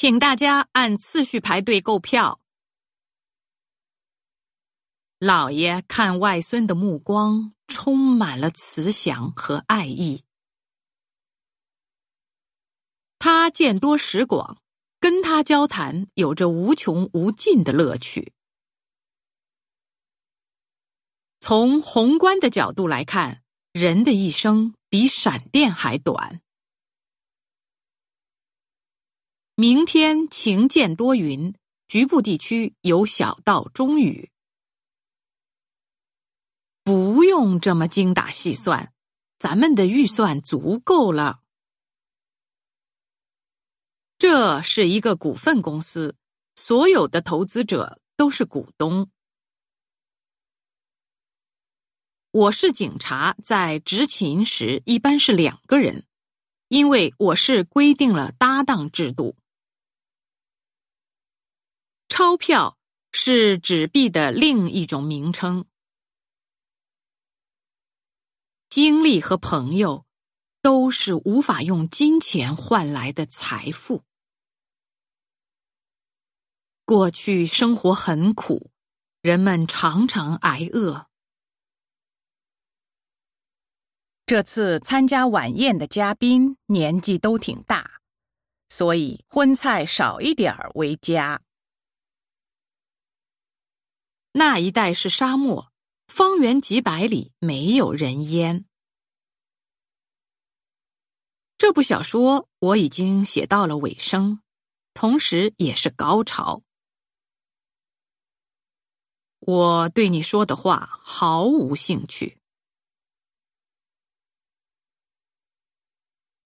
请大家按次序排队购票。老爷看外孙的目光充满了慈祥和爱意。他见多识广，跟他交谈有着无穷无尽的乐趣。从宏观的角度来看，人的一生比闪电还短。明天晴见多云，局部地区有小到中雨。不用这么精打细算，咱们的预算足够了。这是一个股份公司，所有的投资者都是股东。我是警察，在执勤时一般是两个人，因为我是规定了搭档制度。钞票是纸币的另一种名称。经历和朋友都是无法用金钱换来的财富。过去生活很苦，人们常常挨饿。这次参加晚宴的嘉宾年纪都挺大，所以荤菜少一点儿为佳。那一带是沙漠，方圆几百里没有人烟。这部小说我已经写到了尾声，同时也是高潮。我对你说的话毫无兴趣。